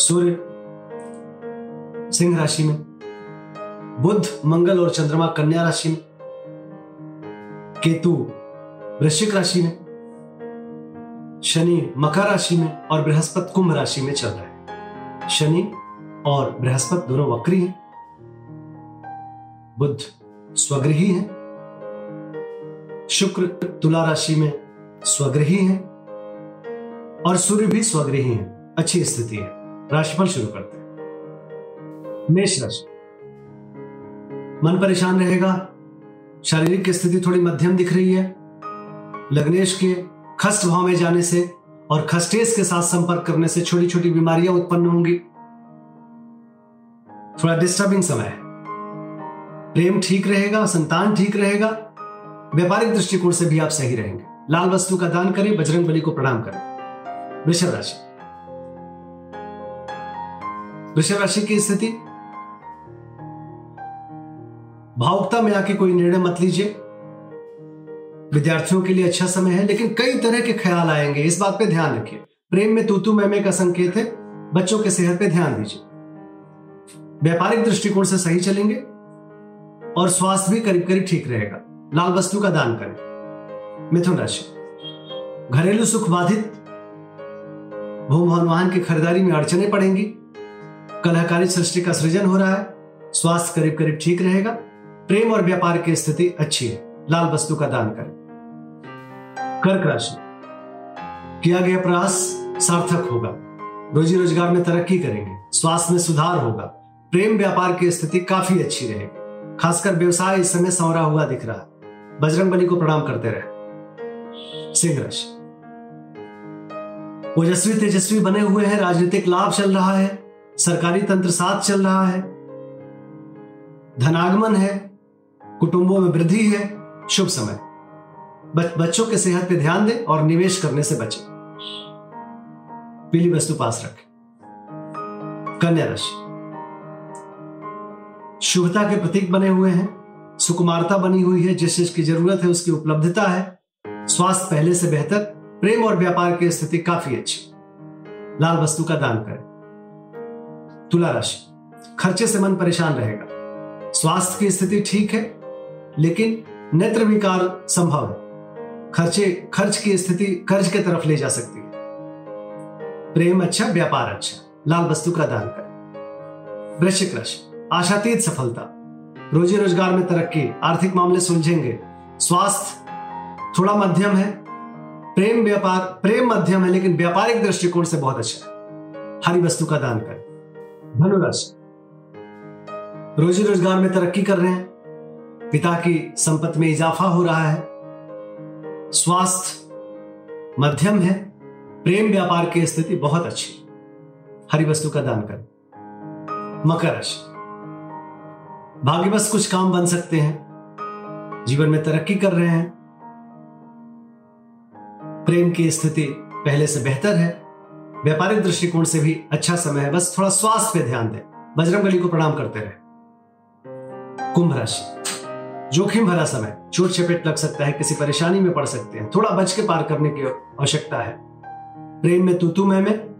सूर्य, सिंह राशि में, बुध, मंगल और चंद्रमा कन्या राशि में, केतु, वृश्चिक राशि में, शनि मकर राशि में और बृहस्पति कुंभ राशि में चल रहा है। शनि और बृहस्पति दोनों वक्री हैं। बुध स्वगृही है। शुक्र तुला राशि में स्वगृही है और सूर्य भी स्वगृही है। अच्छी स्थिति है। राशिफल शुरू करते हैं। मेष राशि मन परेशान रहेगा। शारीरिक स्थिति थोड़ी मध्यम दिख रही है। लग्नेश के खस्ट भाव में जाने से और खस्टेस के साथ संपर्क करने से छोटी छोटी बीमारियाँ उत्पन्न होंगी। थोड़ा डिस्टर्बिंग समय प्रेम ठीक रहेगा, संतान ठीक रहेगा। व्यापारिक दृष्टिकोण से भी आप सही रहेंगे। लाल वस्तु का दान करें बजरंग बली को प्रणाम करें। वृषभ राशि। वृषभ राशि की स्थिति? भावुकता में आके कोई निर्णय मत लीजिए। विद्यार्थियों के लिए अच्छा समय है, लेकिन कई तरह के ख्याल आएँगे। इस बात पे ध्यान रखिए। प्रेम में तूतू मैमे का संकेत है। बच्चों के सेहत पे ध्यान दीजिए। व्यापारिक दृष्टिकोण से सही चलेंगे और स्वास्थ्य भी करीब करीब ठीक रहेगा। लाल वस्तु का दान करें। मिथुन राशि। घरेलू सुख बाधित। भूम वाहन की खरीदारी में अड़चने पड़ेंगी। कलाकारी सृष्टि का सृजन हो रहा है। स्वास्थ्य करीब करीब ठीक रहेगा। प्रेम और व्यापार की स्थिति अच्छी है। लाल वस्तु का दान करें। कर्क राशि। किया गया प्रयास सार्थक होगा। रोजी रोज़गार में तरक्की करेंगे। स्वास्थ्य में सुधार होगा। प्रेम व्यापार की स्थिति काफ़ी अच्छी रहेगी। खासकर व्यवसाय इस समय संवरा हुआ दिख रहा है। बजरंग बली को प्रणाम करते रहे। सिंह राशि। ओजस्वी तेजस्वी बने हुए हैं। राजनीतिक लाभ चल रहा है। सरकारी तंत्र साथ चल रहा है। धनागमन है कुटुंबों में वृद्धि है शुभ समय। बच, बच्चों के सेहत पे ध्यान दें और निवेश करने से बचें। पीली वस्तु पास रखें। कन्या राशि। शुभता के प्रतीक बने हुए हैं। सुकुमारता बनी हुई है जिस चीज़ की ज़रूरत है उसकी उपलब्धता है। स्वास्थ्य पहले से बेहतर प्रेम और व्यापार की स्थिति काफ़ी अच्छी। लाल वस्तु का दान करें। तुला राशि खर्चे से मन परेशान रहेगा। स्वास्थ्य की स्थिति ठीक है, लेकिन नेत्र विकार संभव है। खर्चे, खर्च की स्थिति कर्ज के तरफ़ ले जा सकती है। प्रेम अच्छा व्यापार अच्छा लाल वस्तु का दान करें। वृश्चिक राशि, आशातीत सफलता। रोजी रोज़गार में तरक्की, आर्थिक मामले सुलझेंगे। स्वास्थ्य थोड़ा मध्यम है। प्रेम व्यापार, प्रेम मध्यम है, लेकिन व्यापारिक दृष्टिकोण से बहुत अच्छा है। हरी वस्तु का दान करें। धनुराशि रोजी रोज़गार में तरक्की कर रहे हैं। पिता की संपत्ति में इजाफा हो रहा है। स्वास्थ्य मध्यम है। प्रेम व्यापार की स्थिति बहुत अच्छी। हरी वस्तु का दान करें। मकर राशि। भाग्यवश कुछ काम बन सकते हैं। जीवन में तरक्की कर रहे हैं। प्रेम की स्थिति पहले से बेहतर है। व्यापारिक दृष्टिकोण से भी अच्छा समय है। बस थोड़ा स्वास्थ्य पे ध्यान दें। बजरंग बली को प्रणाम करते रहे। कुंभ राशि। जोखिम भरा समय। चोट चपेट लग सकता है, किसी परेशानी में पड़ सकते हैं। थोड़ा बच के पार करने की आवश्यकता है। प्रेम में तूतू में में।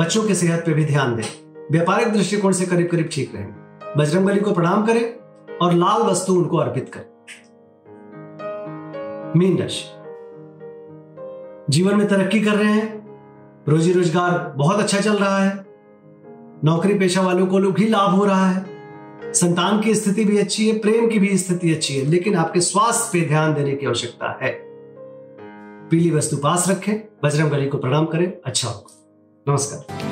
बच्चों की सेहत पे भी ध्यान दें। व्यापारिक दृष्टिकोण से करीब करीब ठीक रहेंगे बजरंग बली को प्रणाम करें और लाल वस्तु उनको अर्पित करें। मीन राशि। जीवन में तरक्की कर रहे हैं। रोजी रोज़गार बहुत अच्छा चल रहा है। नौकरी पेशा वालों को भी लाभ हो रहा है। संतान की स्थिति भी अच्छी है, प्रेम की भी स्थिति अच्छी है, लेकिन आपके स्वास्थ्य पे ध्यान देने की आवश्यकता है। पीली वस्तु पास रखें बजरंग बली को प्रणाम करें अच्छा होगा। नमस्कार।